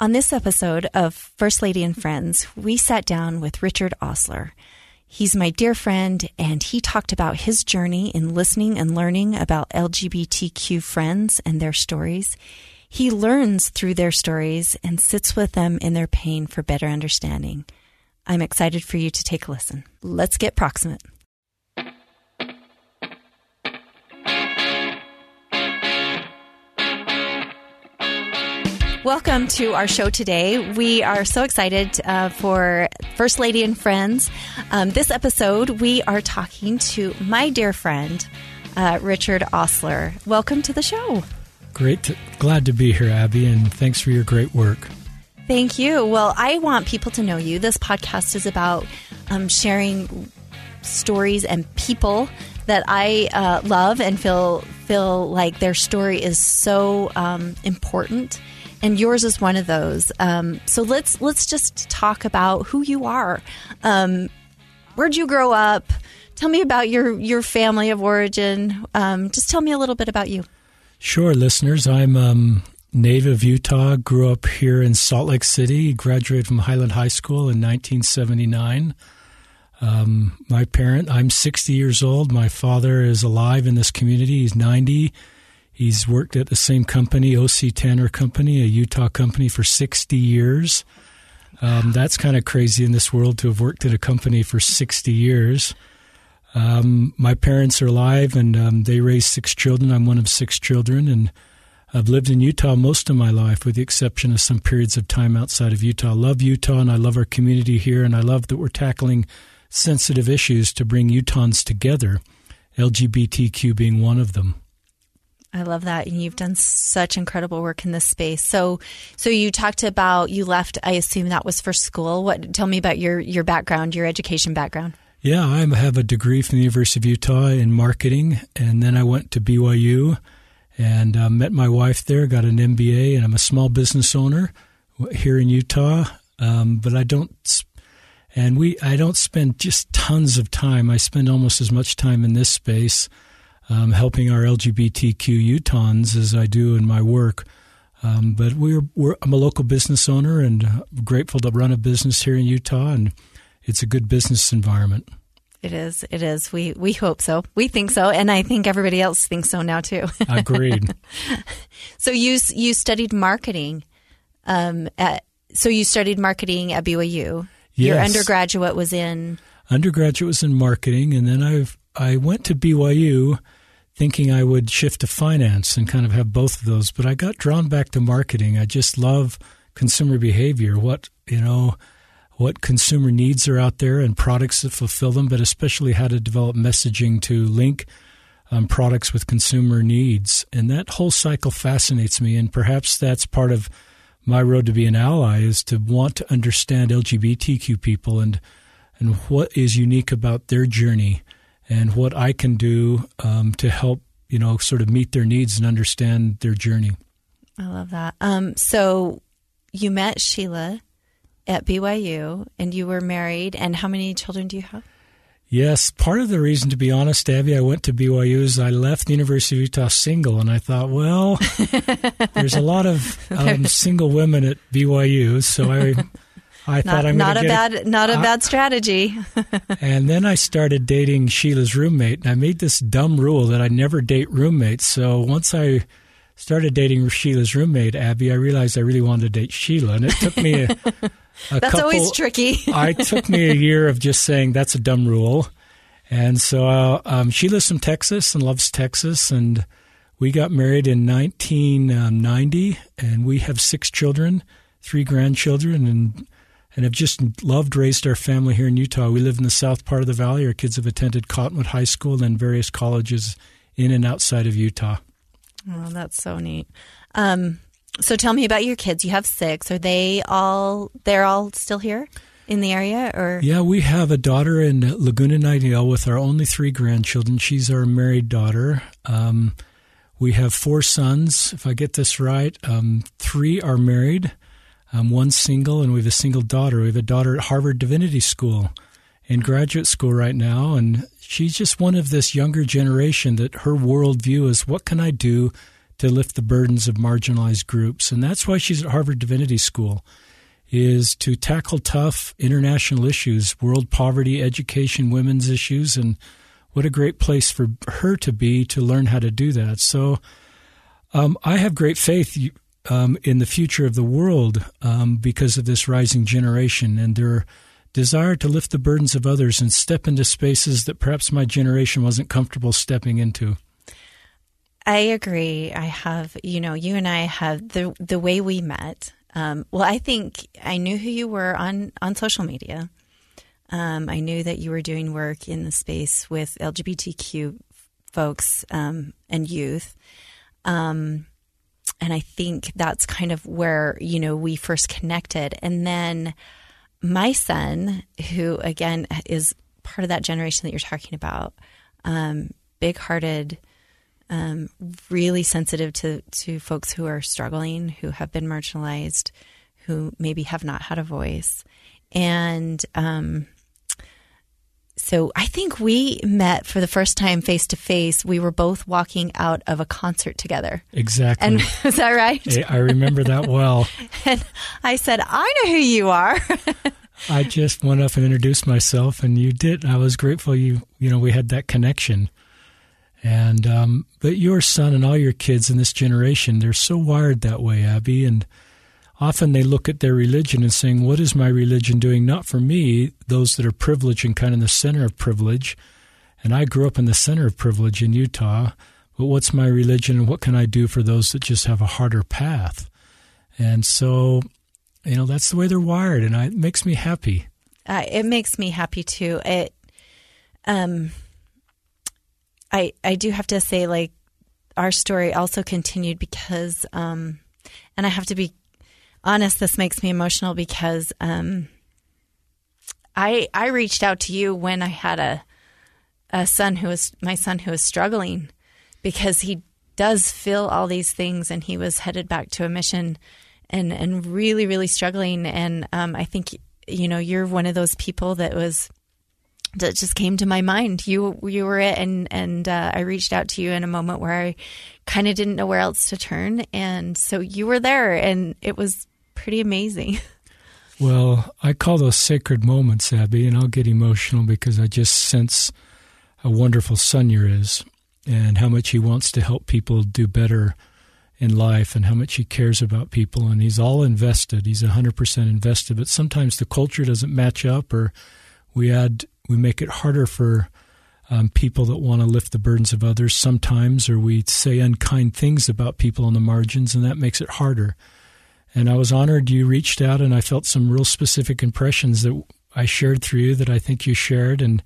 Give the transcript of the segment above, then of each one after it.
On this episode of First Lady and Friends, we sat down with Richard Ostler. He's my dear friend, and he talked about his journey in listening and learning about LGBTQ friends and their stories. He learns through their stories and sits with them in their pain for better understanding. I'm excited for you to take a listen. Let's get proximate. Welcome to our show today. We are so excited uh, for First Lady and Friends. Um, this episode, we are talking to my dear friend, uh, Richard Ostler. Welcome to the show. Great. To, glad to be here, Abby, and thanks for your great work. Thank you. Well, I want people to know you. This podcast is about um, sharing stories and people that I uh, love and feel feel like their story is so um, important and yours is one of those. Um, so let's let's just talk about who you are. Um, where'd you grow up? Tell me about your your family of origin. Um, just tell me a little bit about you. Sure, listeners. I'm um, native of Utah. Grew up here in Salt Lake City. Graduated from Highland High School in 1979. Um, my parent, I'm 60 years old. My father is alive in this community. He's 90. He's worked at the same company, OC Tanner Company, a Utah company, for 60 years. Um, that's kind of crazy in this world to have worked at a company for 60 years. Um, my parents are alive and um, they raised six children. I'm one of six children, and I've lived in Utah most of my life, with the exception of some periods of time outside of Utah. I love Utah and I love our community here, and I love that we're tackling sensitive issues to bring Utahns together, LGBTQ being one of them. I love that, and you've done such incredible work in this space. So, so you talked about you left. I assume that was for school. What? Tell me about your your background, your education background. Yeah, I have a degree from the University of Utah in marketing, and then I went to BYU and uh, met my wife there. Got an MBA, and I'm a small business owner here in Utah. Um, but I don't, and we I don't spend just tons of time. I spend almost as much time in this space um, helping our LGBTQ Utahns as I do in my work. Um, but we're, we're, I'm a local business owner and grateful to run a business here in Utah, and it's a good business environment. It is. It is. We we hope so. We think so, and I think everybody else thinks so now too. Agreed. so you you studied marketing, um, at so you studied marketing at BYU. Yes. Your undergraduate was in undergraduate was in marketing, and then I've I went to BYU thinking I would shift to finance and kind of have both of those, but I got drawn back to marketing. I just love consumer behavior, what, you know, what consumer needs are out there and products that fulfill them, but especially how to develop messaging to link um, products with consumer needs. And that whole cycle fascinates me. And perhaps that's part of my road to be an ally is to want to understand LGBTQ people and and what is unique about their journey and what I can do um, to help, you know, sort of meet their needs and understand their journey. I love that. Um, so you met Sheila at BYU and you were married. And how many children do you have? Yes, part of the reason, to be honest, Abby, I went to BYU is I left the University of Utah single, and I thought, well, there's a lot of um, single women at BYU, so I I not, thought I'm not a bad not a bad strategy. and then I started dating Sheila's roommate, and I made this dumb rule that I never date roommates. So once I started dating Sheila's roommate, Abby, I realized I really wanted to date Sheila. And it took me a, a That's couple, always tricky. I took me a year of just saying that's a dumb rule. And so uh, um, Sheila's from Texas and loves Texas. And we got married in 1990, and we have six children, three grandchildren, and and have just loved raised our family here in Utah. We live in the south part of the valley. Our kids have attended Cottonwood High School and various colleges in and outside of Utah. Oh, that's so neat. Um, so tell me about your kids. You have six. Are they all? They're all still here in the area, or Yeah, we have a daughter in Laguna Niguel with our only three grandchildren. She's our married daughter. Um, we have four sons, if I get this right. Um, three are married, um, one single, and we have a single daughter. We have a daughter at Harvard Divinity School in graduate school right now, and she's just one of this younger generation that her worldview is what can I do to lift the burdens of marginalized groups, and that's why she's at Harvard Divinity School is to tackle tough international issues, world poverty, education, women's issues, and what a great place for her to be to learn how to do that. So um, I have great faith um, in the future of the world um, because of this rising generation and their desire to lift the burdens of others and step into spaces that perhaps my generation wasn't comfortable stepping into. I agree. I have, you know, you and I have the the way we met. Um, well, I think I knew who you were on on social media. Um, I knew that you were doing work in the space with LGBTQ folks um, and youth. Um, and I think that's kind of where, you know, we first connected. And then my son, who again is part of that generation that you're talking about, um, big hearted, um, really sensitive to, to folks who are struggling, who have been marginalized, who maybe have not had a voice. And um, so I think we met for the first time face to face. We were both walking out of a concert together. Exactly. And is that right? I remember that well. and I said, I know who you are. I just went up and introduced myself, and you did. I was grateful you, you know, we had that connection. And um, but your son and all your kids in this generation, they're so wired that way, Abby, and often they look at their religion and saying, What is my religion doing? Not for me, those that are privileged and kind of in the center of privilege. And I grew up in the center of privilege in Utah, but what's my religion and what can I do for those that just have a harder path? And so, you know, that's the way they're wired, and I, it makes me happy. Uh, it makes me happy too. It, um, I I do have to say, like, our story also continued because, um, and I have to be honest, this makes me emotional because um, I I reached out to you when I had a a son who was my son who was struggling because he does feel all these things and he was headed back to a mission and and really really struggling and um, I think you know you're one of those people that was that just came to my mind. You you were it, and and uh, I reached out to you in a moment where I kind of didn't know where else to turn, and so you were there, and it was pretty amazing. Well, I call those sacred moments, Abby, and I'll get emotional because I just sense how wonderful Sonia is and how much he wants to help people do better in life and how much he cares about people. And he's all invested. He's 100% invested. But sometimes the culture doesn't match up or we add, we make it harder for um, people that want to lift the burdens of others sometimes, or we say unkind things about people on the margins, and that makes it harder. And I was honored you reached out, and I felt some real specific impressions that I shared through you that I think you shared, and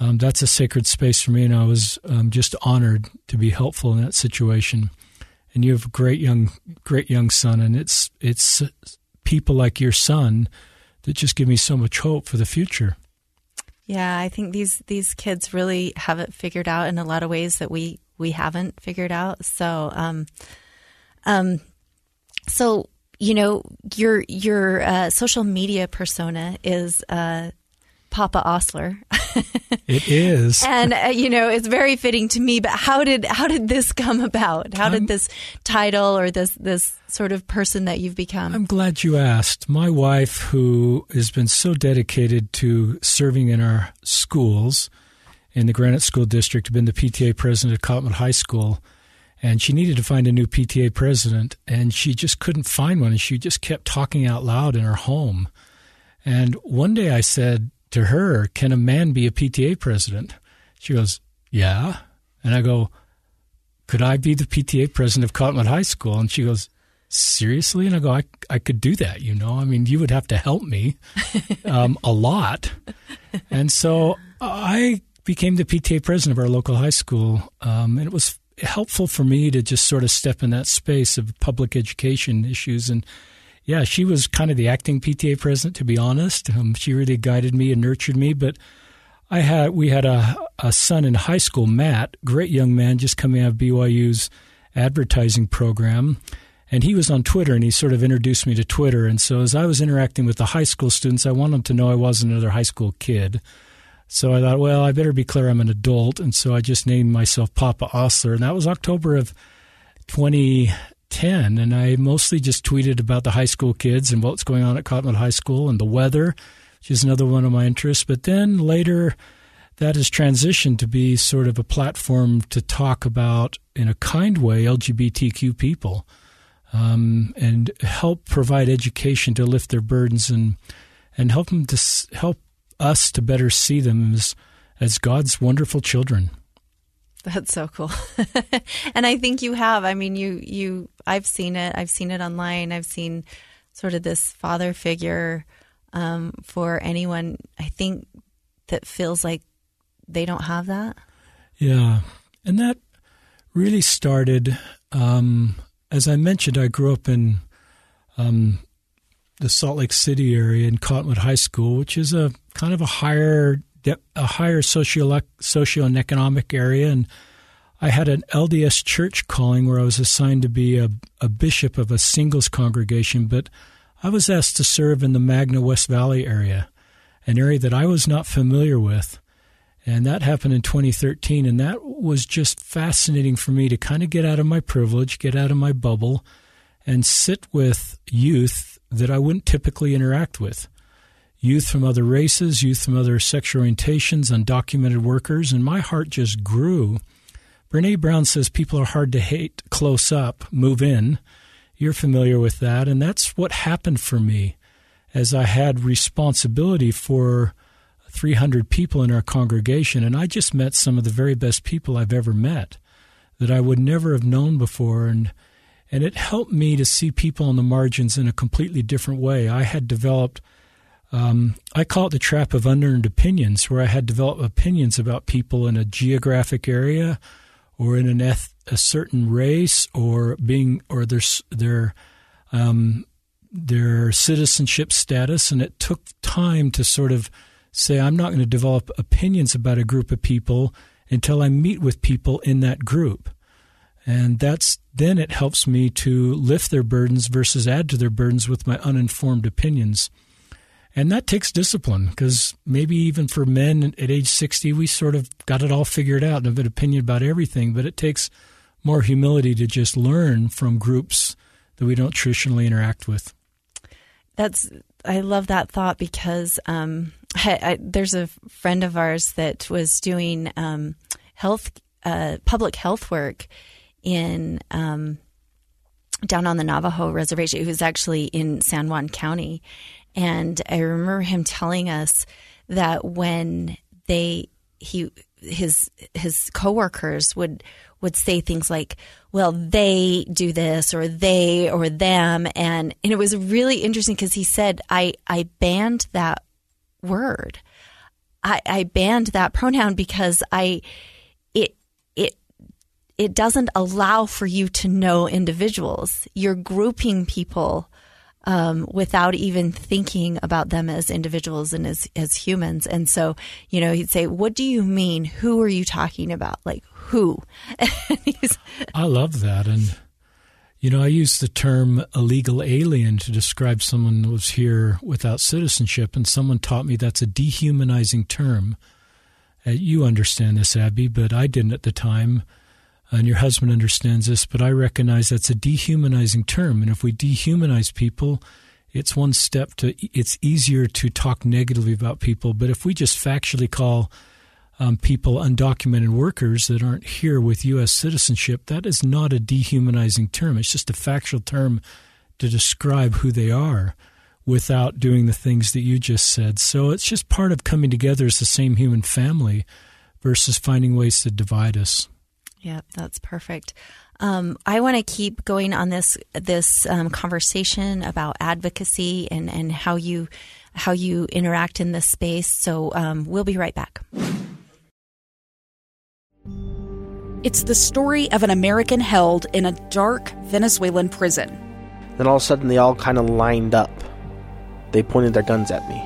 um, that's a sacred space for me. And I was um, just honored to be helpful in that situation. And you have a great young, great young son, and it's it's people like your son that just give me so much hope for the future. Yeah, I think these these kids really have it figured out in a lot of ways that we we haven't figured out. So, um, um, so you know, your your uh, social media persona is uh, Papa Ostler. it is, and uh, you know, it's very fitting to me. But how did how did this come about? How did this title or this this sort of person that you've become? I'm glad you asked. My wife, who has been so dedicated to serving in our schools in the Granite School District, been the PTA president at Cottonwood High School and she needed to find a new PTA president, and she just couldn't find one, and she just kept talking out loud in her home. And one day I said to her, "Can a man be a PTA president?" She goes, "Yeah," and I go, "Could I be the PTA president of Cottonwood High School?" And she goes, seriously? And I go, I, I could do that, you know? I mean, you would have to help me um, a lot. And so I became the PTA president of our local high school. Um, and it was helpful for me to just sort of step in that space of public education issues. And yeah, she was kind of the acting PTA president, to be honest. Um, she really guided me and nurtured me. But I had we had a, a son in high school, Matt, great young man, just coming out of BYU's advertising program and he was on Twitter and he sort of introduced me to Twitter. And so as I was interacting with the high school students, I wanted them to know I wasn't another high school kid. So I thought, well, I better be clear I'm an adult. And so I just named myself Papa Ostler. And that was October of 2010. And I mostly just tweeted about the high school kids and what's going on at Cottonwood High School and the weather, which is another one of my interests. But then later, that has transitioned to be sort of a platform to talk about, in a kind way, LGBTQ people um, and help provide education to lift their burdens and and help them to help us to better see them as as God's wonderful children. That's so cool. and I think you have. I mean, you you I've seen it. I've seen it online. I've seen sort of this father figure um, for anyone. I think that feels like they don't have that. Yeah, and that really started um, as I mentioned, I grew up in um, the Salt Lake City area in Cottonwood High School, which is a kind of a higher a higher socio socioeconomic area, and I had an LDS church calling where I was assigned to be a, a bishop of a singles congregation, but I was asked to serve in the Magna West Valley area, an area that I was not familiar with. And that happened in 2013. And that was just fascinating for me to kind of get out of my privilege, get out of my bubble, and sit with youth that I wouldn't typically interact with. Youth from other races, youth from other sexual orientations, undocumented workers. And my heart just grew. Brene Brown says people are hard to hate close up, move in. You're familiar with that. And that's what happened for me as I had responsibility for 300 people in our congregation, and I just met some of the very best people I've ever met that I would never have known before. And, and it helped me to see people on the margins in a completely different way. I had developed, um, I call it the trap of unearned opinions, where I had developed opinions about people in a geographic area or in an eth- a certain race or being, or their, their, um, their citizenship status. And it took time to sort of say, I'm not going to develop opinions about a group of people until I meet with people in that group. And that's then it helps me to lift their burdens versus add to their burdens with my uninformed opinions. And that takes discipline because maybe even for men at age 60, we sort of got it all figured out and have an opinion about everything, but it takes more humility to just learn from groups that we don't traditionally interact with. That's I love that thought because um, I, I, there's a friend of ours that was doing um, health, uh, public health work in um, down on the Navajo reservation. It was actually in San Juan County, and I remember him telling us that when they he his his coworkers would would say things like, well, they do this or they or them. And, and it was really interesting because he said, I, I banned that word. I, I banned that pronoun because I, it, it, it doesn't allow for you to know individuals. You're grouping people um, without even thinking about them as individuals and as, as humans. And so, you know, he'd say, What do you mean? Who are you talking about? Like, who. I love that. And, you know, I use the term illegal alien to describe someone who was here without citizenship, and someone taught me that's a dehumanizing term. Uh, you understand this, Abby, but I didn't at the time. And your husband understands this, but I recognize that's a dehumanizing term. And if we dehumanize people, it's one step to, it's easier to talk negatively about people. But if we just factually call um, people, undocumented workers that aren't here with U.S. citizenship, that is not a dehumanizing term. It's just a factual term to describe who they are without doing the things that you just said. So it's just part of coming together as the same human family versus finding ways to divide us. Yeah, that's perfect. Um, I want to keep going on this this um, conversation about advocacy and, and how you how you interact in this space. So um, we'll be right back. It's the story of an American held in a dark Venezuelan prison. Then all of a sudden, they all kind of lined up. They pointed their guns at me.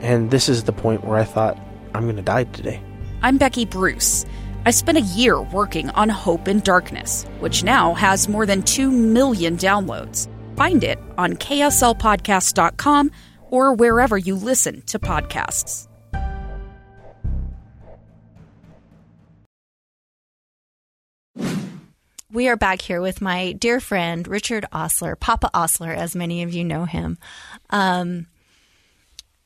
And this is the point where I thought, I'm going to die today. I'm Becky Bruce. I spent a year working on Hope in Darkness, which now has more than 2 million downloads. Find it on kslpodcast.com or wherever you listen to podcasts. We are back here with my dear friend Richard Ostler, Papa Ostler, as many of you know him. Um,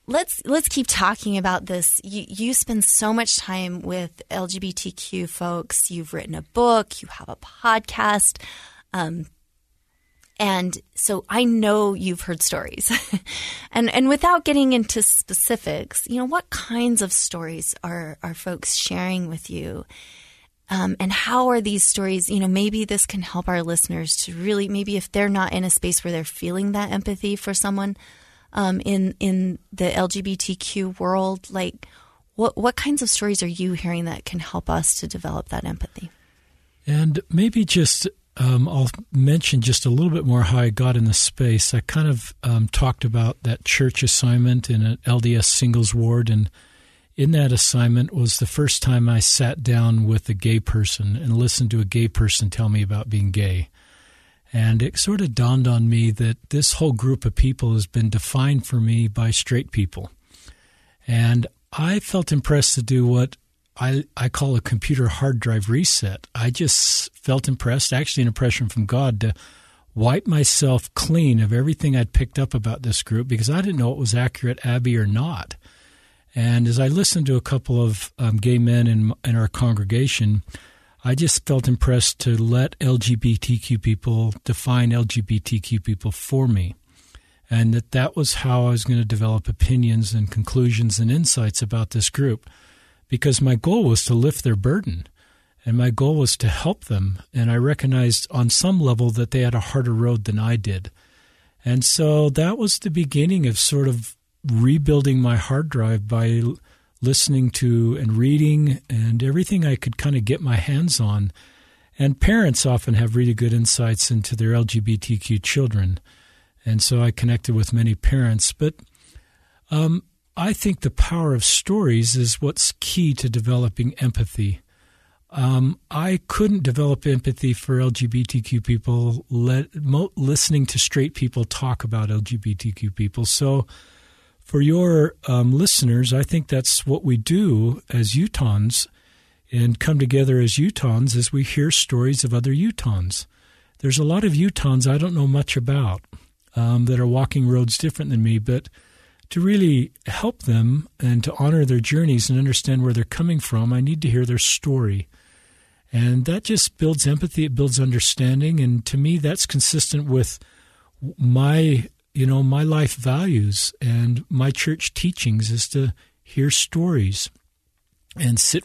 let's let's keep talking about this. You, you spend so much time with LGBTQ folks. You've written a book. You have a podcast. Um, and so I know you've heard stories. and and without getting into specifics, you know, what kinds of stories are are folks sharing with you? Um, and how are these stories, you know, maybe this can help our listeners to really, maybe if they're not in a space where they're feeling that empathy for someone um, in in the LGBTQ world, like what what kinds of stories are you hearing that can help us to develop that empathy? And maybe just um, I'll mention just a little bit more how I got in the space. I kind of um, talked about that church assignment in an LDS singles ward and in that assignment was the first time I sat down with a gay person and listened to a gay person tell me about being gay. And it sort of dawned on me that this whole group of people has been defined for me by straight people. And I felt impressed to do what I, I call a computer hard drive reset. I just felt impressed, actually, an impression from God to wipe myself clean of everything I'd picked up about this group because I didn't know it was accurate, Abby, or not. And as I listened to a couple of um, gay men in, in our congregation, I just felt impressed to let LGBTQ people define LGBTQ people for me. And that that was how I was going to develop opinions and conclusions and insights about this group. Because my goal was to lift their burden and my goal was to help them. And I recognized on some level that they had a harder road than I did. And so that was the beginning of sort of rebuilding my hard drive by listening to and reading and everything I could kind of get my hands on. And parents often have really good insights into their LGBTQ children. And so I connected with many parents. But um, I think the power of stories is what's key to developing empathy. Um, I couldn't develop empathy for LGBTQ people let, mo- listening to straight people talk about LGBTQ people. So for your um, listeners, I think that's what we do as Utahns and come together as Utahns as we hear stories of other Utahns. There's a lot of Utahns I don't know much about um, that are walking roads different than me, but to really help them and to honor their journeys and understand where they're coming from, I need to hear their story. And that just builds empathy, it builds understanding. And to me, that's consistent with my you know, my life values and my church teachings is to hear stories and sit.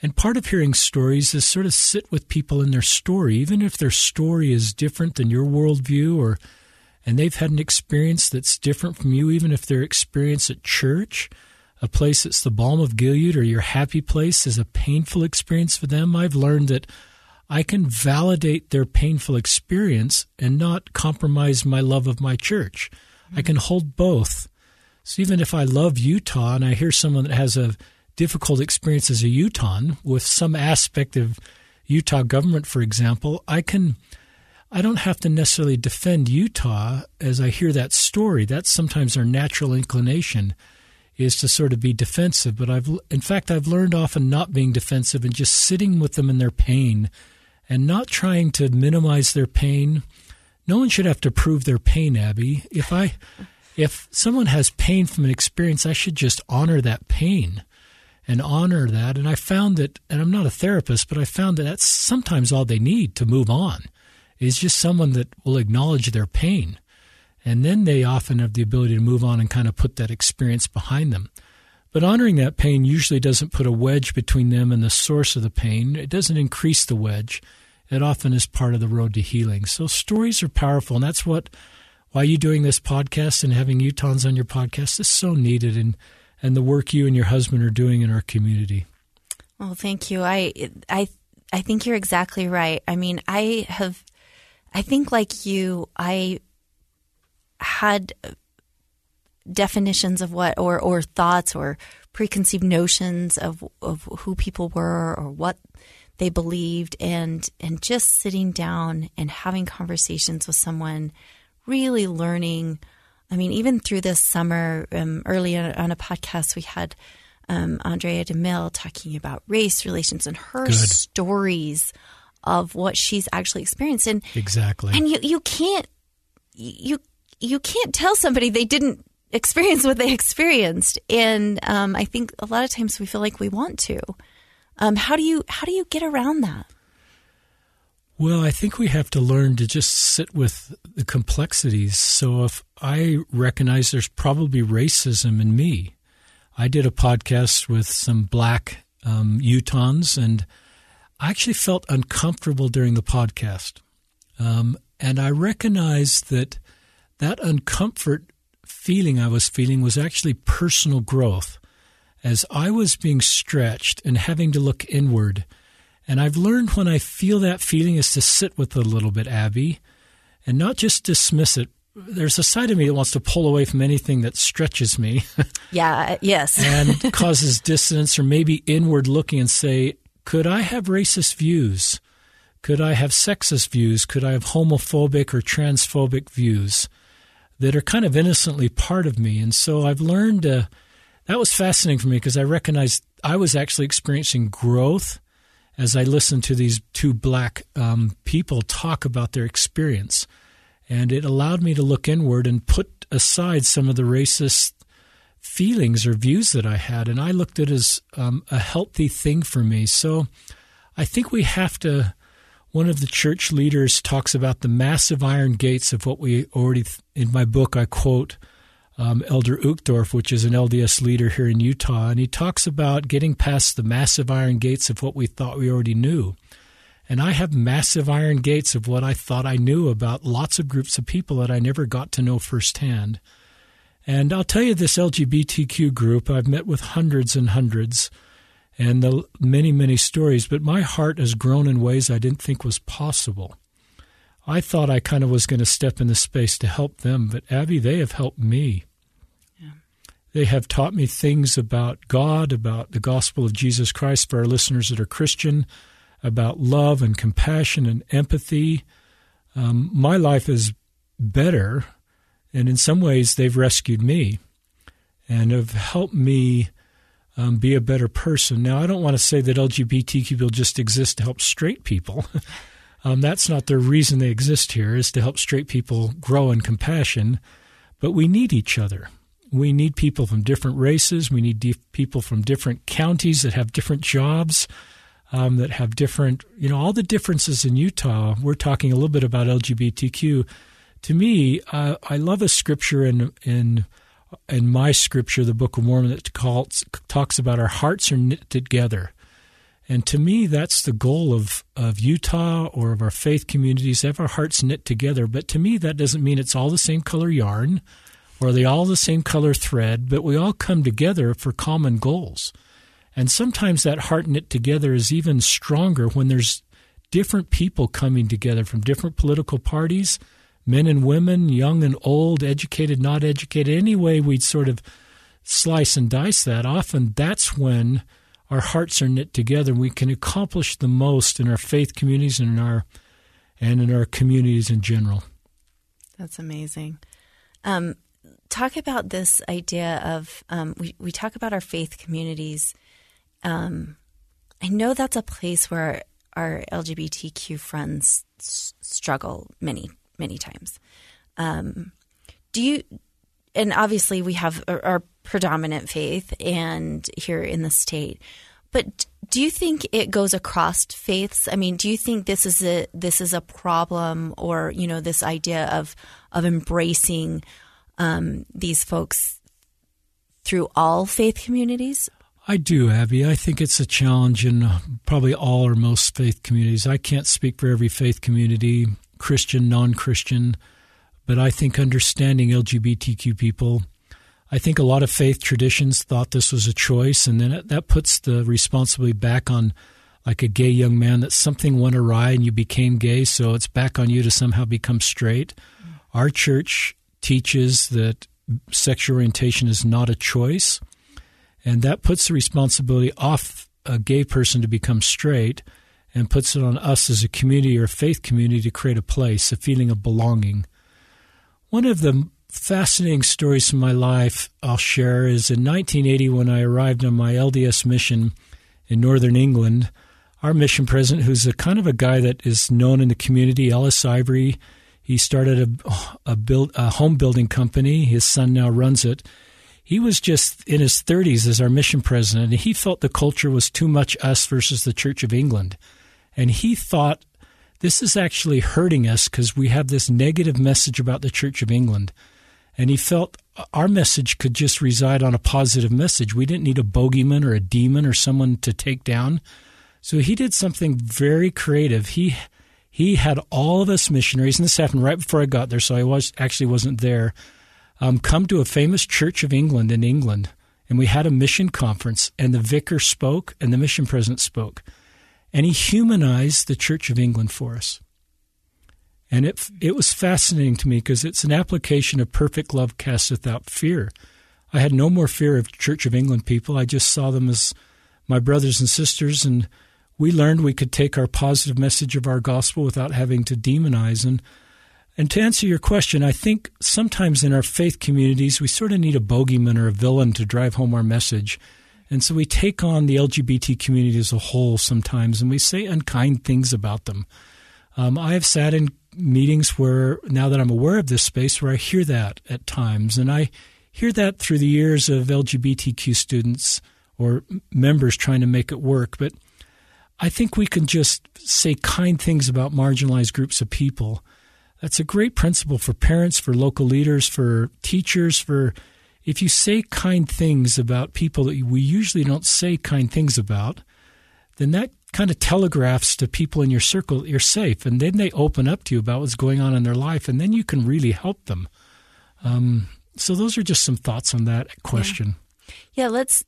And part of hearing stories is sort of sit with people in their story, even if their story is different than your worldview or and they've had an experience that's different from you, even if their experience at church, a place that's the balm of Gilead or your happy place, is a painful experience for them. I've learned that I can validate their painful experience and not compromise my love of my church. Mm-hmm. I can hold both. So even if I love Utah and I hear someone that has a difficult experience as a Utahn with some aspect of Utah government, for example, I can I don't have to necessarily defend Utah as I hear that story. That's sometimes our natural inclination is to sort of be defensive, but I've in fact I've learned often not being defensive and just sitting with them in their pain and not trying to minimize their pain. No one should have to prove their pain, Abby. If I if someone has pain from an experience, I should just honor that pain and honor that. And I found that, and I'm not a therapist, but I found that that's sometimes all they need to move on is just someone that will acknowledge their pain. And then they often have the ability to move on and kind of put that experience behind them. But honoring that pain usually doesn't put a wedge between them and the source of the pain. It doesn't increase the wedge. It often is part of the road to healing. So stories are powerful, and that's what why you doing this podcast and having Utahns on your podcast is so needed, and and the work you and your husband are doing in our community. Well, thank you. I I I think you're exactly right. I mean, I have I think like you, I had definitions of what or or thoughts or preconceived notions of of who people were or what they believed and and just sitting down and having conversations with someone really learning i mean even through this summer um, early on a podcast we had um, andrea demille talking about race relations and her Good. stories of what she's actually experienced and Exactly. and you you can't you you can't tell somebody they didn't experience what they experienced and um, i think a lot of times we feel like we want to um, how do you how do you get around that Well, I think we have to learn to just sit with the complexities. So if I recognize there's probably racism in me, I did a podcast with some black um, Utahns, and I actually felt uncomfortable during the podcast. Um, and I recognized that that uncomfort feeling I was feeling was actually personal growth as I was being stretched and having to look inward. And I've learned when I feel that feeling is to sit with it a little bit, Abby, and not just dismiss it. There's a side of me that wants to pull away from anything that stretches me yeah uh, yes and causes dissonance or maybe inward looking and say, could I have racist views? Could I have sexist views? Could I have homophobic or transphobic views that are kind of innocently part of me? And so I've learned uh, that was fascinating for me because I recognized I was actually experiencing growth as I listened to these two black um, people talk about their experience. And it allowed me to look inward and put aside some of the racist feelings or views that I had. And I looked at it as um, a healthy thing for me. So I think we have to. One of the church leaders talks about the massive iron gates of what we already, in my book, I quote um, Elder Uchtdorf, which is an LDS leader here in Utah, and he talks about getting past the massive iron gates of what we thought we already knew. And I have massive iron gates of what I thought I knew about lots of groups of people that I never got to know firsthand. And I'll tell you this LGBTQ group, I've met with hundreds and hundreds and the many, many stories, but my heart has grown in ways I didn't think was possible. I thought I kind of was going to step in the space to help them, but Abby, they have helped me. They have taught me things about God, about the gospel of Jesus Christ for our listeners that are Christian, about love and compassion and empathy. Um, my life is better, and in some ways, they've rescued me and have helped me um, be a better person. Now, I don't want to say that LGBTQ people just exist to help straight people. um, that's not the reason they exist here, is to help straight people grow in compassion. But we need each other. We need people from different races. We need people from different counties that have different jobs, um, that have different, you know, all the differences in Utah. We're talking a little bit about LGBTQ. To me, uh, I love a scripture in in in my scripture, the Book of Mormon, that calls, talks about our hearts are knit together. And to me, that's the goal of, of Utah or of our faith communities, have our hearts knit together. But to me, that doesn't mean it's all the same color yarn or they all the same color thread, but we all come together for common goals. And sometimes that heart knit together is even stronger when there's different people coming together from different political parties, men and women, young and old, educated, not educated, any way we'd sort of slice and dice that, often that's when our hearts are knit together and we can accomplish the most in our faith communities and in our and in our communities in general. That's amazing. Um, talk about this idea of um, we we talk about our faith communities. Um, I know that's a place where our LGBTQ friends s- struggle many many times. Um, do you? And obviously, we have our, our predominant faith and here in the state. But do you think it goes across faiths? I mean, do you think this is a this is a problem, or you know, this idea of of embracing um, these folks through all faith communities? I do, Abby. I think it's a challenge in probably all or most faith communities. I can't speak for every faith community, Christian, non Christian, but I think understanding LGBTQ people, I think a lot of faith traditions thought this was a choice, and then it, that puts the responsibility back on like a gay young man that something went awry and you became gay, so it's back on you to somehow become straight. Mm-hmm. Our church teaches that sexual orientation is not a choice and that puts the responsibility off a gay person to become straight and puts it on us as a community or a faith community to create a place, a feeling of belonging. One of the fascinating stories from my life I'll share is in 1980 when I arrived on my LDS mission in northern England. Our mission president, who's a kind of a guy that is known in the community, Ellis Ivory, he started a, a, build, a home building company. His son now runs it he was just in his 30s as our mission president, and he felt the culture was too much us versus the Church of England. And he thought this is actually hurting us because we have this negative message about the Church of England. And he felt our message could just reside on a positive message. We didn't need a bogeyman or a demon or someone to take down. So he did something very creative. He he had all of us missionaries, and this happened right before I got there, so I was actually wasn't there um, come to a famous Church of England in England, and we had a mission conference, and the vicar spoke, and the mission president spoke, and he humanized the Church of England for us. And it it was fascinating to me because it's an application of perfect love casteth out fear. I had no more fear of Church of England people. I just saw them as my brothers and sisters, and we learned we could take our positive message of our gospel without having to demonize. And and to answer your question, I think sometimes in our faith communities, we sort of need a bogeyman or a villain to drive home our message. And so we take on the LGBT community as a whole sometimes and we say unkind things about them. Um, I have sat in meetings where, now that I'm aware of this space, where I hear that at times. And I hear that through the years of LGBTQ students or members trying to make it work. But I think we can just say kind things about marginalized groups of people that's a great principle for parents, for local leaders, for teachers, for if you say kind things about people that we usually don't say kind things about, then that kind of telegraphs to people in your circle that you're safe. And then they open up to you about what's going on in their life, and then you can really help them. Um, so those are just some thoughts on that question. Yeah. yeah, let's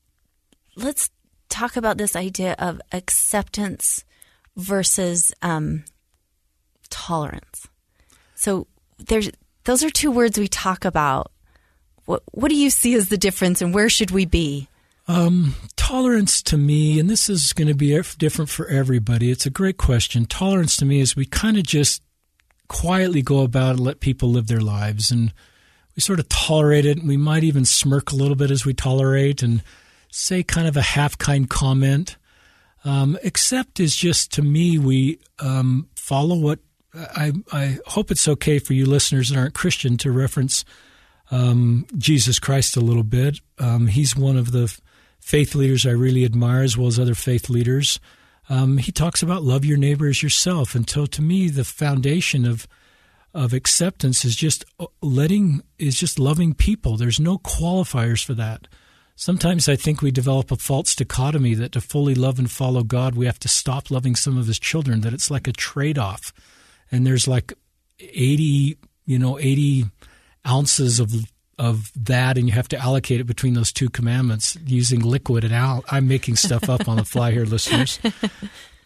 let's talk about this idea of acceptance versus um, tolerance. So there's those are two words we talk about. What what do you see as the difference, and where should we be? Um, tolerance to me, and this is going to be different for everybody. It's a great question. Tolerance to me is we kind of just quietly go about and let people live their lives, and we sort of tolerate it. And we might even smirk a little bit as we tolerate, and say kind of a half kind comment. Um, accept is just to me we um, follow what I, I hope it's okay for you listeners that aren't Christian to reference um, Jesus Christ a little bit. Um, he's one of the faith leaders I really admire, as well as other faith leaders. Um, he talks about love your neighbor as yourself, and so to me, the foundation of of acceptance is just uh, letting is just loving people. There's no qualifiers for that. Sometimes I think we develop a false dichotomy that to fully love and follow God, we have to stop loving some of His children. That it's like a trade off and there's like 80, you know, 80 ounces of of that, and you have to allocate it between those two commandments using liquid and al- I'm making stuff up on the fly here, listeners.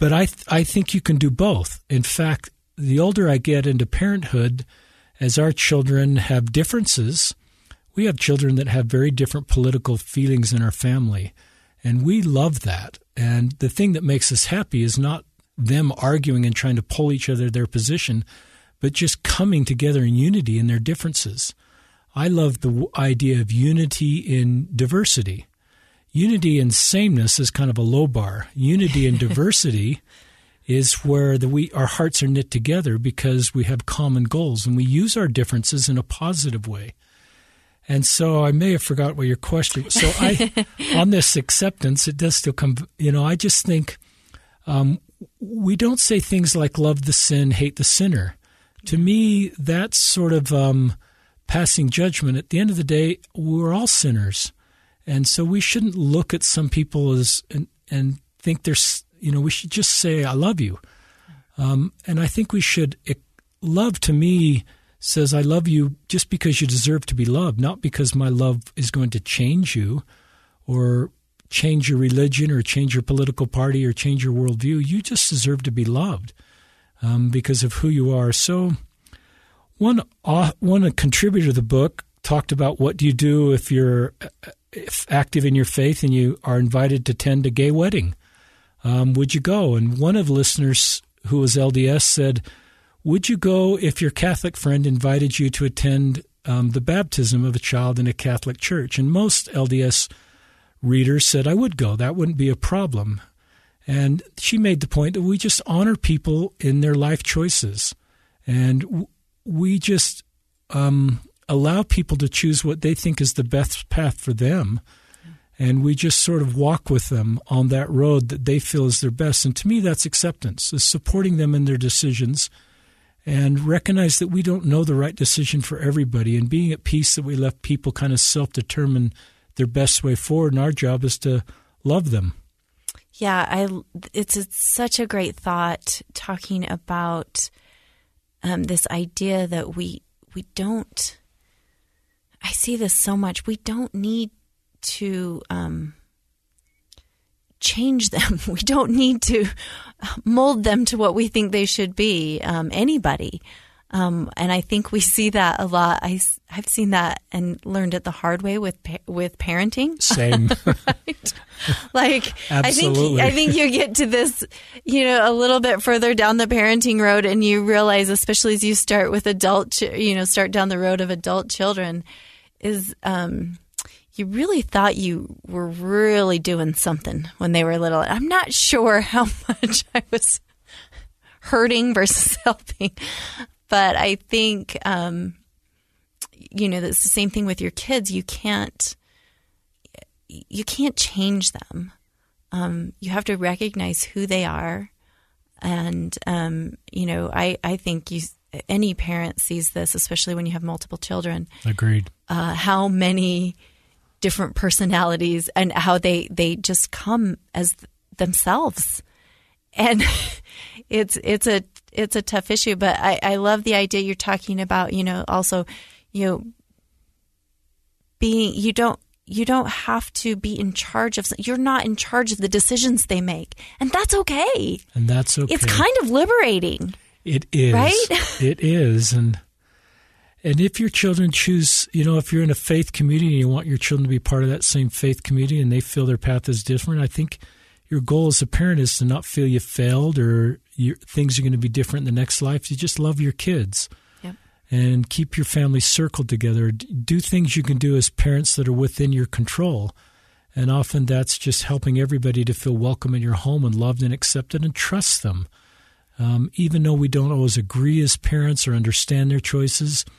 But I th- I think you can do both. In fact, the older I get into parenthood, as our children have differences, we have children that have very different political feelings in our family, and we love that. And the thing that makes us happy is not them arguing and trying to pull each other their position, but just coming together in unity in their differences. I love the idea of unity in diversity. Unity in sameness is kind of a low bar. Unity in diversity is where the, we our hearts are knit together because we have common goals and we use our differences in a positive way. And so I may have forgot what your question. was. So I, on this acceptance, it does still come. You know, I just think um, we don't say things like "love the sin, hate the sinner." To me, that's sort of um, passing judgment. At the end of the day, we're all sinners, and so we shouldn't look at some people as and, and think there's. You know, we should just say "I love you," um, and I think we should. love to me says, I love you just because you deserve to be loved, not because my love is going to change you or change your religion or change your political party or change your worldview. You just deserve to be loved um, because of who you are. So, one, uh, one contributor of the book talked about what do you do if you're if active in your faith and you are invited to attend a gay wedding. Um, would you go? And one of the listeners who was LDS said, would you go if your Catholic friend invited you to attend um, the baptism of a child in a Catholic church? And most LDS readers said, I would go. That wouldn't be a problem. And she made the point that we just honor people in their life choices. And we just um, allow people to choose what they think is the best path for them. And we just sort of walk with them on that road that they feel is their best. And to me, that's acceptance, is supporting them in their decisions and recognize that we don't know the right decision for everybody and being at peace that we let people kind of self determine their best way forward. And our job is to love them. Yeah, I it's, it's such a great thought talking about um, this idea that we we don't. I see this so much. We don't need to um, change them. We don't need to mold them to what we think they should be. Um, anybody. Um, and I think we see that a lot. I, I've seen that and learned it the hard way with with parenting. Same, right? Like Absolutely. I think I think you get to this, you know, a little bit further down the parenting road, and you realize, especially as you start with adult, you know, start down the road of adult children, is um, you really thought you were really doing something when they were little. I'm not sure how much I was hurting versus helping, but I think, um, you know, it's the same thing with your kids. You can't, you can't change them. Um, you have to recognize who they are. And, um, you know, I, I think you, any parent sees this, especially when you have multiple children. Agreed. Uh, how many, different personalities and how they they just come as themselves and it's it's a it's a tough issue but I, I love the idea you're talking about you know also you know being you don't you don't have to be in charge of you're not in charge of the decisions they make and that's okay. And that's okay. It's kind of liberating. It is. Right? It is and and if your children choose, you know, if you're in a faith community and you want your children to be part of that same faith community and they feel their path is different, I think your goal as a parent is to not feel you failed or things are going to be different in the next life. You just love your kids yep. and keep your family circled together. Do things you can do as parents that are within your control. And often that's just helping everybody to feel welcome in your home and loved and accepted and trust them. Um, even though we don't always agree as parents or understand their choices –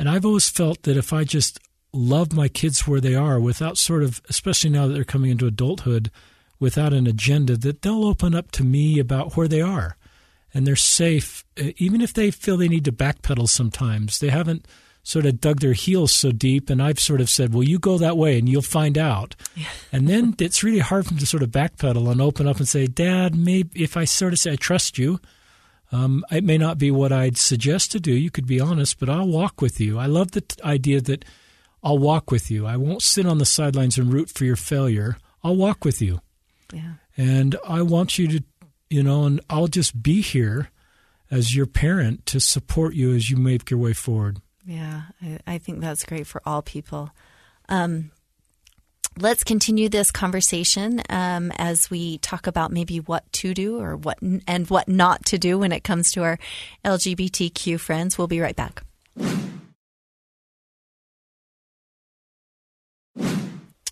and I've always felt that if I just love my kids where they are without sort of, especially now that they're coming into adulthood, without an agenda, that they'll open up to me about where they are. And they're safe, uh, even if they feel they need to backpedal sometimes. They haven't sort of dug their heels so deep. And I've sort of said, well, you go that way and you'll find out. Yeah. and then it's really hard for them to sort of backpedal and open up and say, Dad, maybe if I sort of say, I trust you, um, it may not be what I'd suggest to do. You could be honest, but I'll walk with you. I love the t- idea that I'll walk with you. I won't sit on the sidelines and root for your failure. I'll walk with you. Yeah. And I want you to, you know, and I'll just be here as your parent to support you as you make your way forward. Yeah, I, I think that's great for all people. Um, let's continue this conversation um, as we talk about maybe what to do or what and what not to do when it comes to our LGBTQ friends. We'll be right back.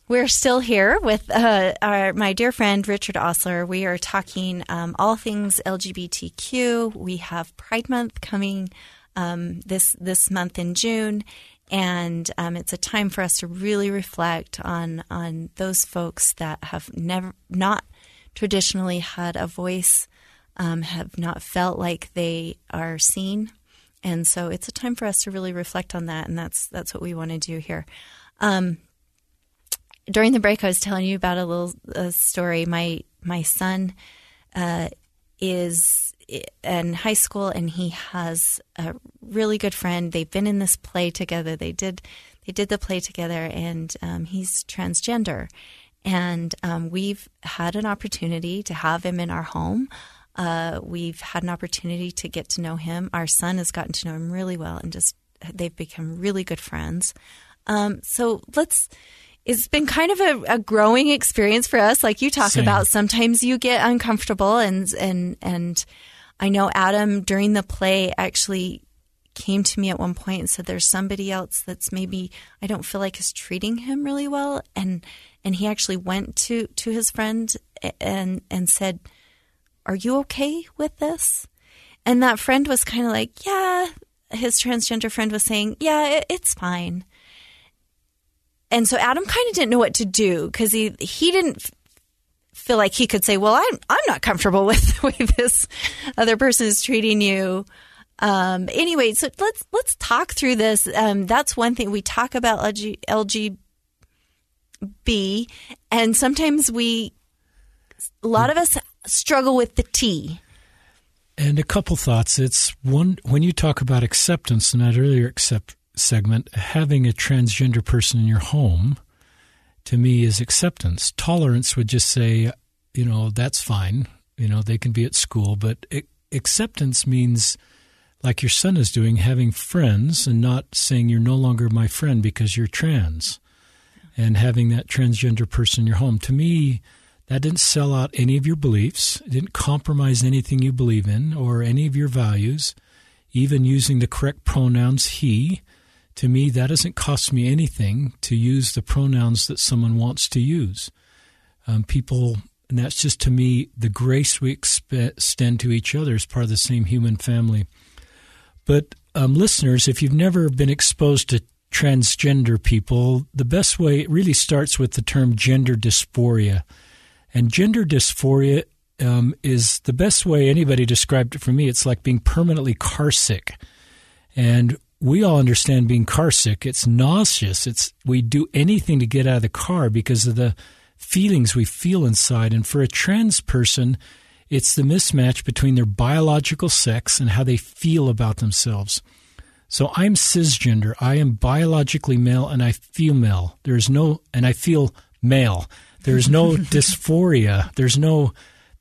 We're still here with uh, our, my dear friend Richard Ostler. We are talking um, all things LGBTQ. We have Pride Month coming um, this this month in June, and um, it's a time for us to really reflect on on those folks that have never not traditionally had a voice, um, have not felt like they are seen, and so it's a time for us to really reflect on that, and that's that's what we want to do here. Um, during the break, I was telling you about a little a story. My my son uh, is in high school, and he has a really good friend. They've been in this play together. They did they did the play together, and um, he's transgender. And um, we've had an opportunity to have him in our home. Uh, we've had an opportunity to get to know him. Our son has gotten to know him really well, and just they've become really good friends. Um, so let's it's been kind of a, a, growing experience for us. Like you talk Same. about, sometimes you get uncomfortable and, and, and I know Adam during the play actually came to me at one point and said, there's somebody else that's maybe, I don't feel like is treating him really well. And, and he actually went to, to his friend and, and said, are you okay with this? And that friend was kind of like, yeah, his transgender friend was saying, yeah, it, it's fine and so Adam kind of didn't know what to do because he he didn't feel like he could say, "Well, I'm I'm not comfortable with the way this other person is treating you." Um, anyway, so let's let's talk through this. Um, that's one thing we talk about LG, LGB, and sometimes we a lot of us struggle with the T. And a couple thoughts. It's one when you talk about acceptance, and that earlier accept segment, having a transgender person in your home to me is acceptance. Tolerance would just say, you know, that's fine. You know, they can be at school, but acceptance means like your son is doing, having friends and not saying you're no longer my friend because you're trans and having that transgender person in your home. To me, that didn't sell out any of your beliefs. It didn't compromise anything you believe in or any of your values. Even using the correct pronouns, he, to me, that doesn't cost me anything to use the pronouns that someone wants to use. Um, people, and that's just to me the grace we extend to each other as part of the same human family. But um, listeners, if you've never been exposed to transgender people, the best way it really starts with the term gender dysphoria. And gender dysphoria um, is the best way anybody described it for me. It's like being permanently carsick. And we all understand being car sick. It's nauseous. It's we do anything to get out of the car because of the feelings we feel inside. And for a trans person, it's the mismatch between their biological sex and how they feel about themselves. So I'm cisgender. I am biologically male and I feel male. There's no and I feel male. There's no dysphoria. There's no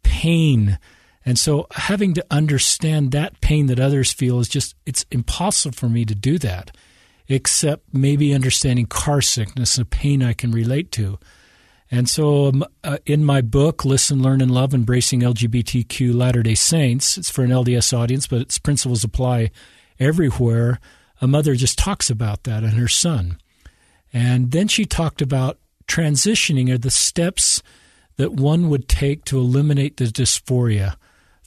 pain. And so having to understand that pain that others feel is just, it's impossible for me to do that, except maybe understanding car sickness, a pain I can relate to. And so um, uh, in my book, Listen, Learn, and Love Embracing LGBTQ Latter day Saints, it's for an LDS audience, but its principles apply everywhere. A mother just talks about that and her son. And then she talked about transitioning or the steps that one would take to eliminate the dysphoria.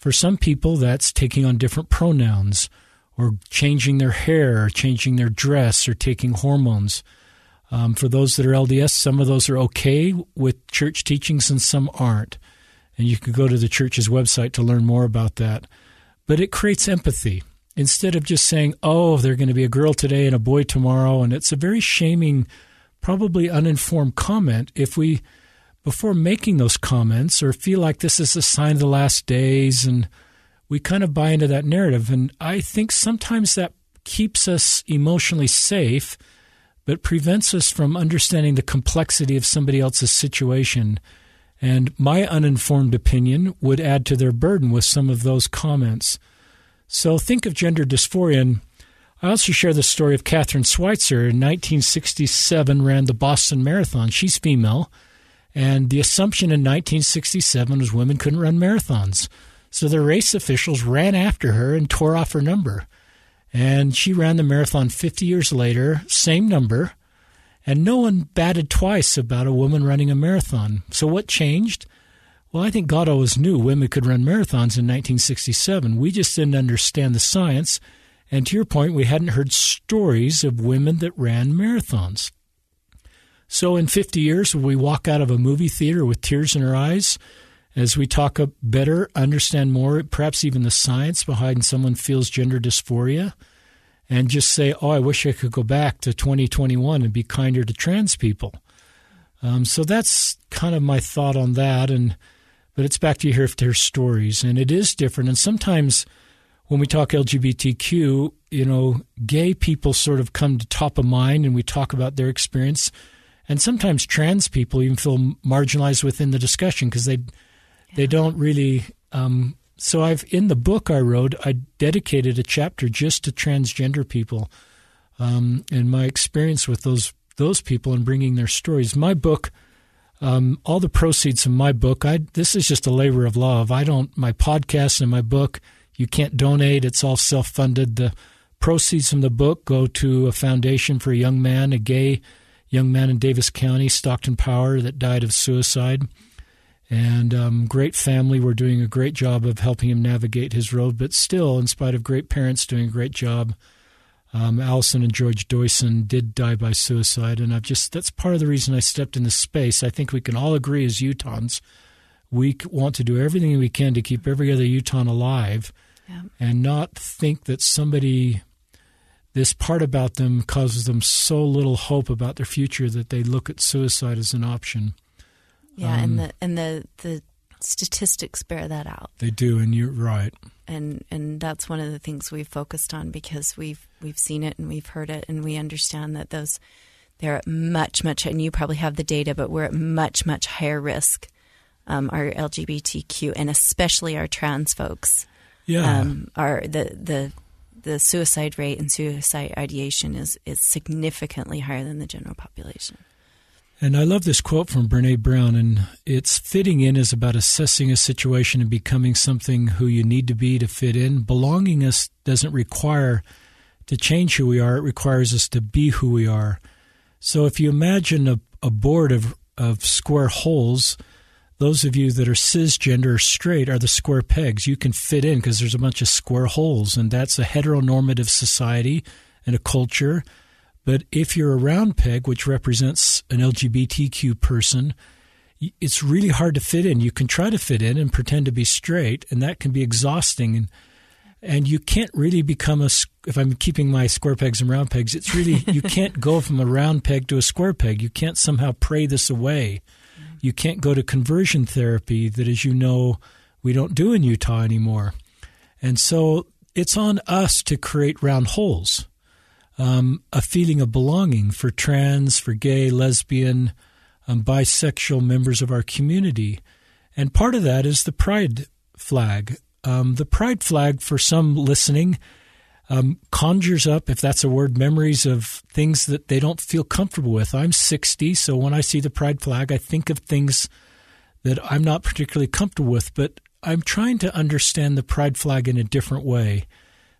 For some people, that's taking on different pronouns or changing their hair or changing their dress or taking hormones. Um, for those that are LDS, some of those are okay with church teachings and some aren't. And you can go to the church's website to learn more about that. But it creates empathy. Instead of just saying, oh, they're going to be a girl today and a boy tomorrow, and it's a very shaming, probably uninformed comment if we before making those comments or feel like this is a sign of the last days and we kind of buy into that narrative. And i think sometimes that keeps us emotionally safe but prevents us from understanding the complexity of somebody else's situation. And my uninformed opinion would add to their burden with some of those comments. So think of gender dysphoria. And I also share the story of Kathrine Switzer. In 1967, ran the Boston Marathon. She's female and the assumption in 1967 was women couldn't run marathons. So the race officials ran after her and tore off her number. And she ran the marathon 50 years later, same number, and no one batted twice about a woman running a marathon. So what changed? Well, I think God always knew women could run marathons in 1967. We just didn't understand the science, And to your point, we hadn't heard stories of women that ran marathons. So in 50 years, we walk out of a movie theater with tears in our eyes as we talk up better, understand more, perhaps even the science behind someone feels gender dysphoria, and just say, oh, I wish I could go back to 2021 and be kinder to trans people? Um, so that's kind of my thought on that. And but it's back to you here if there's stories, and it is different. And sometimes when we talk LGBTQ, you know, gay people sort of come to top of mind, and we talk about their experience. And sometimes trans people even feel marginalized within the discussion because they yeah. they don't really. Um, so I've in the book I wrote, I dedicated a chapter just to transgender people um, and my experience with those those people and bringing their stories. My book, um, all the proceeds from my book, I this is just a labor of love. I don't my podcast and my book. You can't donate; it's all self funded. The proceeds from the book go to a foundation for a young man, a gay young man in Davis County, Stockton Power, that died of suicide. And um, great family. We're doing a great job of helping him navigate his road, but still, in spite of great parents doing a great job um, Allison and George Doyson did die by suicide, and I've just that's part of the reason I stepped in this space. I think we can all agree as Utahns, we want to do everything we can to keep every other Utahn alive, yeah. and not think that somebody, this part about them causes them so little hope about their future that they look at suicide as an option. Yeah, um, and the and the the statistics bear that out. They do, and you're right. And and that's one of the things we've focused on because we've we've seen it and we've heard it and we understand that those they're at much much and you probably have the data, but we're at much much higher risk. Um, our LGBTQ and especially our trans folks. Yeah, um, are the the the suicide rate and suicide ideation is is significantly higher than the general population. And I love this quote from Brene Brown, and it's fitting in is about assessing a situation and becoming something who you need to be to fit in. Belonging us doesn't require to change who we are, it requires us to be who we are. So if you imagine a, a board of, of square holes, those of you that are cisgender straight are the square pegs. You can fit in because there's a bunch of square holes, and that's a heteronormative society and a culture but if you're a round peg, which represents an LGBTQ person, it's really hard to fit in. You can try to fit in and pretend to be straight, and that can be exhausting. And and you can't really become a. If I'm keeping my square pegs and round pegs, it's really you can't go from a round peg to a square peg. You can't somehow pray this away. You can't go to conversion therapy that, as you know, we don't do in Utah anymore. And so it's on us to create round holes um, a feeling of belonging for trans, for gay, lesbian, um, bisexual members of our community. And part of that is the pride flag. Um, the pride flag, for some listening, um, conjures up, if that's a word, memories of things that they don't feel comfortable with. I'm 60, so when I see the pride flag, I think of things that I'm not particularly comfortable with, but I'm trying to understand the pride flag in a different way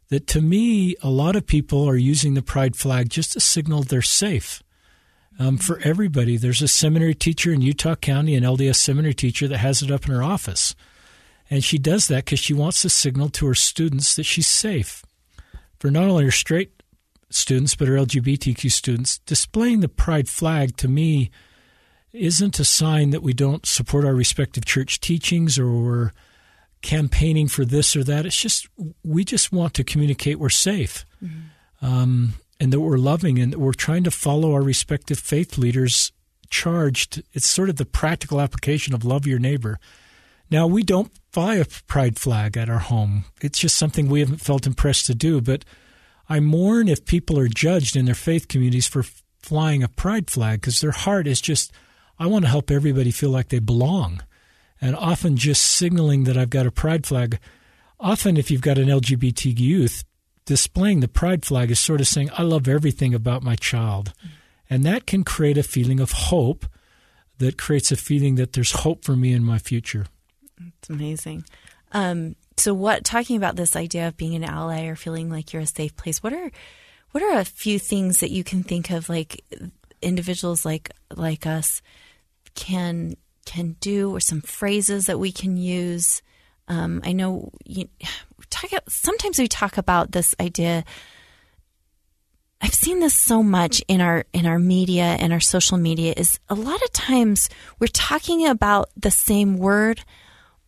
that to me, a lot of people are using the pride flag just to signal they're safe. Um, for everybody, there's a seminary teacher in Utah County, an LDS seminary teacher, that has it up in her office. And she does that because she wants to signal to her students that she's safe. For not only our straight students, but our LGBTQ students, displaying the pride flag to me isn't a sign that we don't support our respective church teachings or we're campaigning for this or that. It's just we just want to communicate we're safe, mm-hmm. um, and that we're loving, and that we're trying to follow our respective faith leaders' charged. It's sort of the practical application of love your neighbor. Now we don't fly a pride flag at our home. It's just something we haven't felt impressed to do. But I mourn if people are judged in their faith communities for flying a pride flag because their heart is just. I want to help everybody feel like they belong and often just signaling that I've got a pride flag. Often, if you've got an LGBT youth, displaying the pride flag is sort of saying, I love everything about my child. And that can create a feeling of hope that creates a feeling that there's hope for me in my future. It's amazing. Um, so, what talking about this idea of being an ally or feeling like you're a safe place? What are what are a few things that you can think of, like individuals like like us can can do or some phrases that we can use. Um, I know you, talk, sometimes we talk about this idea. I've seen this so much in our in our media and our social media is a lot of times we're talking about the same word,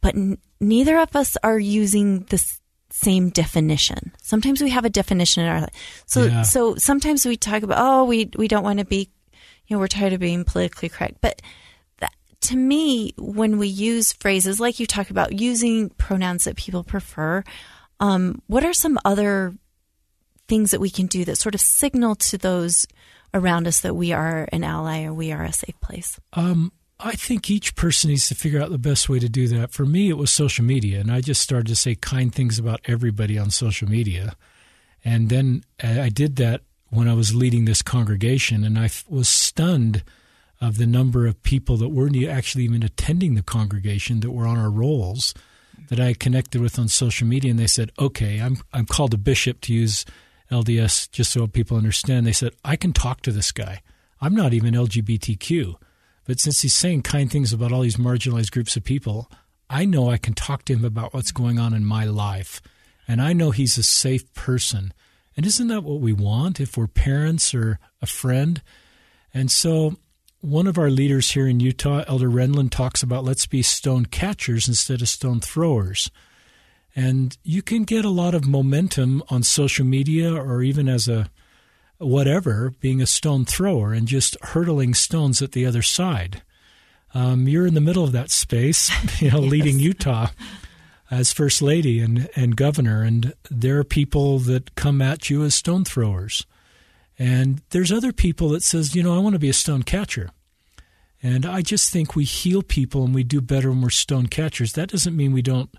but n- neither of us are using the s- same definition. Sometimes we have a definition in our life. so Yeah. so sometimes we talk about oh we we don't want to be you know we're tired of being politically correct, but that, to me when we use phrases like you talk about using pronouns that people prefer, um, what are some other things that we can do that sort of signal to those around us that we are an ally or we are a safe place. Um, I think each person needs to figure out the best way to do that. For me, it was social media, and I just started to say kind things about everybody on social media. And then I I did that when I was leading this congregation, and I was stunned of the number of people that weren't actually even attending the congregation that were on our rolls that I connected with on social media, and they said, "Okay, I'm I'm called a bishop to use LDS, just so people understand." They said, "I can talk to this guy. I'm not even LGBTQ." But since he's saying kind things about all these marginalized groups of people, I know I can talk to him about what's going on in my life. And I know he's a safe person. And isn't that what we want if we're parents or a friend? And so one of our leaders here in Utah, Elder Renlund, talks about let's be stone catchers instead of stone throwers. And you can get a lot of momentum on social media or even as a whatever, being a stone thrower and just hurtling stones at the other side. Um, you're in the middle of that space, you know, leading Utah as first lady and, and governor, and there are people that come at you as stone throwers. And there's other people that says, you know, I want to be a stone catcher. And I just think we heal people and we do better when we're stone catchers. That doesn't mean we don't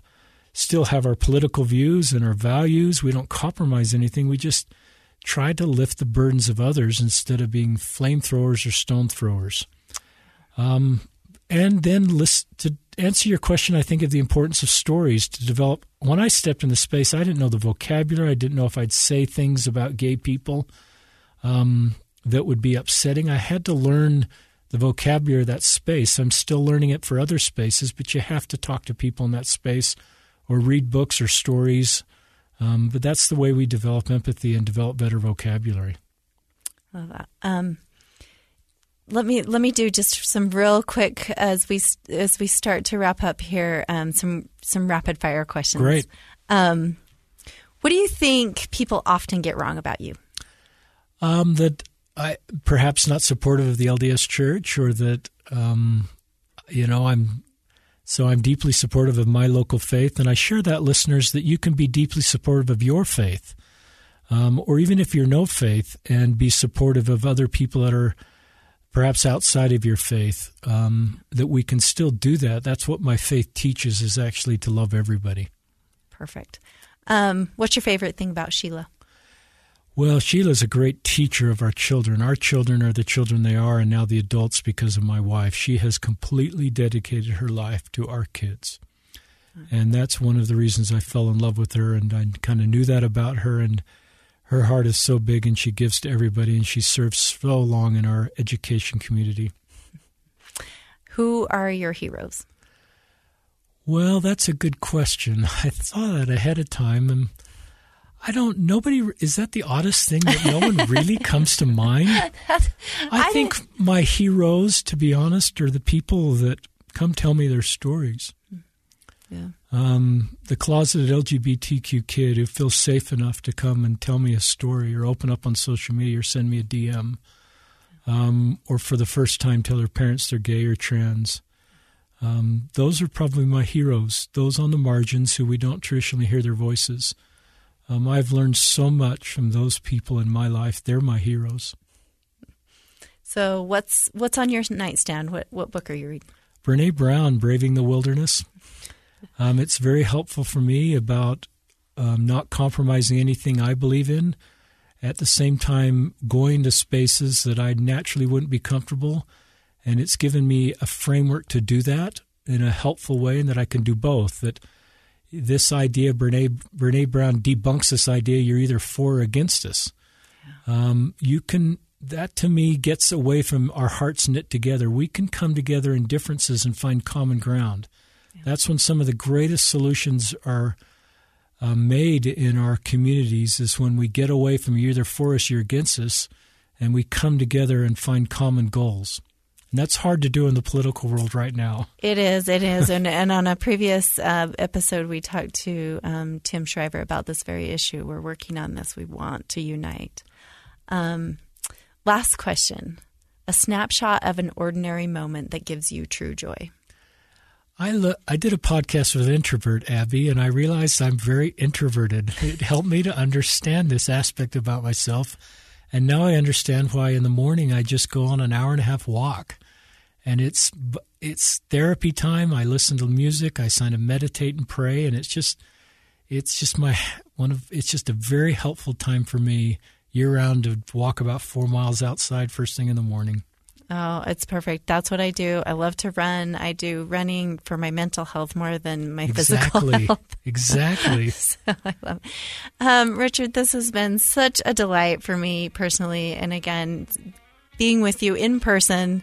still have our political views and our values. We don't compromise anything. We just try to lift the burdens of others instead of being flamethrowers or stone throwers. Um, and then list, to answer your question, I think of the importance of stories to develop. When I stepped in the space, I didn't know the vocabulary. I didn't know if I'd say things about gay people um, that would be upsetting. I had to learn the vocabulary of that space. I'm still learning it for other spaces, but you have to talk to people in that space or read books or stories. Um, but that's the way we develop empathy and develop better vocabulary. Love that. Um, let me let me do just some real quick as we as we start to wrap up here. Um, some some rapid fire questions. Great. Um, what do you think people often get wrong about you? Um, that I perhaps not supportive of the LDS Church, or that um, you know I'm so I'm deeply supportive of my local faith, and I share that listeners that you can be deeply supportive of your faith, um, or even if you're no faith, and be supportive of other people that are perhaps outside of your faith. Um, that we can still do that. That's what my faith teaches: is actually to love everybody. Perfect. Um, what's your favorite thing about Sheila? Well, Sheila's a great teacher of our children. Our children are the children they are, and now the adults because of my wife. She has completely dedicated her life to our kids. Uh-huh. And that's one of the reasons I fell in love with her, and I kind of knew that about her. And her heart is so big, and she gives to everybody, and she serves so long in our education community. Who are your heroes? Well, that's a good question. I thought that ahead of time, and I don't. Nobody is that the oddest thing that no one really comes to mind. I, think my heroes, to be honest, are the people that come tell me their stories. Yeah. Um, the closeted LGBTQ kid who feels safe enough to come and tell me a story, or open up on social media, or send me a DM, um, or for the first time tell their parents they're gay or trans. Um, those are probably my heroes. Those on the margins who we don't traditionally hear their voices. Um, I've learned so much from those people in my life. They're my heroes. So what's what's on your nightstand? What what book are you reading? Brene Brown, Braving the Wilderness. Um, it's very helpful for me about um, not compromising anything I believe in. At the same time, going to spaces that I naturally wouldn't be comfortable. And it's given me a framework to do that in a helpful way, and that I can do both. That this idea, Brene, Brene Brown debunks this idea you're either for or against us. Um, you can, that to me gets away from our hearts knit together. We can come together in differences and find common ground. That's when some of the greatest solutions are uh, made in our communities is when we get away from you're either for us, you're against us, and we come together and find common goals. And that's hard to do in the political world right now. It is, it is. and, and on a previous uh, episode, we talked to um, Tim Shriver about this very issue. We're working on this. We want to unite. Um, last question a snapshot of an ordinary moment that gives you true joy. I lo- I did a podcast with introvert, Abby, and I realized I'm very introverted. It helped me to understand this aspect about myself. And now I understand why in the morning I just go on an hour and a half walk. And it's it's therapy time. I listen to music, I kind of meditate and pray, and it's just it's just my one of it's just a very helpful time for me year round to walk about four miles outside first thing in the morning. Oh, it's perfect. That's what I do. I love to run. I do running for my mental health more than my exactly. physical health. exactly. so I love. Um, Richard, this has been such a delight for me personally, and again, being with you in person,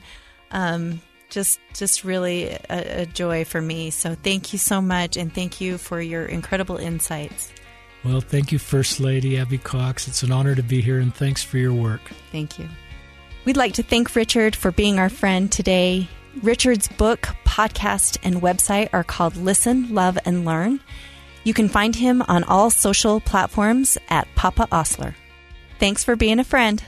um, just just really a, a joy for me. So thank you so much, and thank you for your incredible insights. Well, thank you, First Lady Abby Cox. It's an honor to be here, and thanks for your work. Thank you. We'd like to thank Richard for being our friend today. Richard's book, podcast, and website are called Listen, Love, and Learn. You can find him on all social platforms at Papa Ostler. Thanks for being a friend.